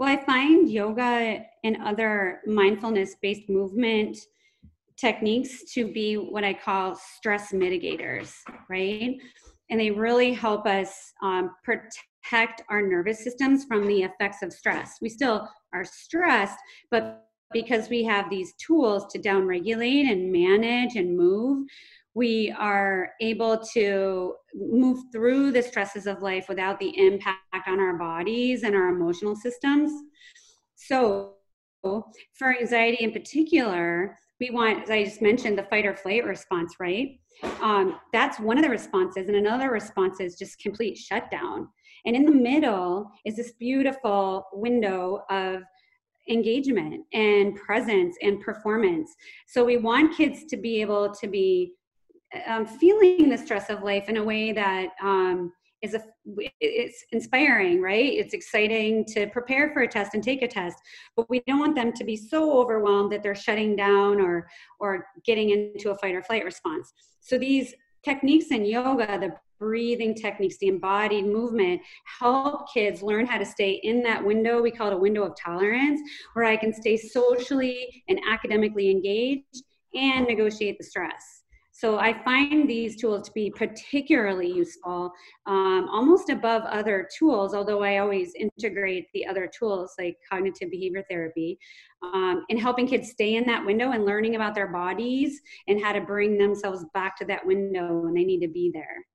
Well, I find yoga and other mindfulness based movement techniques to be what I call stress mitigators, right? And they really help us um, protect our nervous systems from the effects of stress. We still are stressed, but because we have these tools to downregulate and manage and move, we are able to move through the stresses of life without the impact on our bodies and our emotional systems. So, for anxiety in particular, we want, as I just mentioned, the fight or flight response, right? Um, that's one of the responses. And another response is just complete shutdown. And in the middle is this beautiful window of engagement and presence and performance. So we want kids to be able to be um, feeling the stress of life in a way that um, is a it's inspiring right? It's exciting to prepare for a test and take a test but we don't want them to be so overwhelmed that they're shutting down or or getting into a fight or flight response. So these techniques in yoga the breathing techniques the embodied movement help kids learn how to stay in that window we call it a window of tolerance where i can stay socially and academically engaged and negotiate the stress so I find these tools to be particularly useful, um, almost above other tools, although I always integrate the other tools like cognitive behavior therapy um, in helping kids stay in that window and learning about their bodies and how to bring themselves back to that window when they need to be there.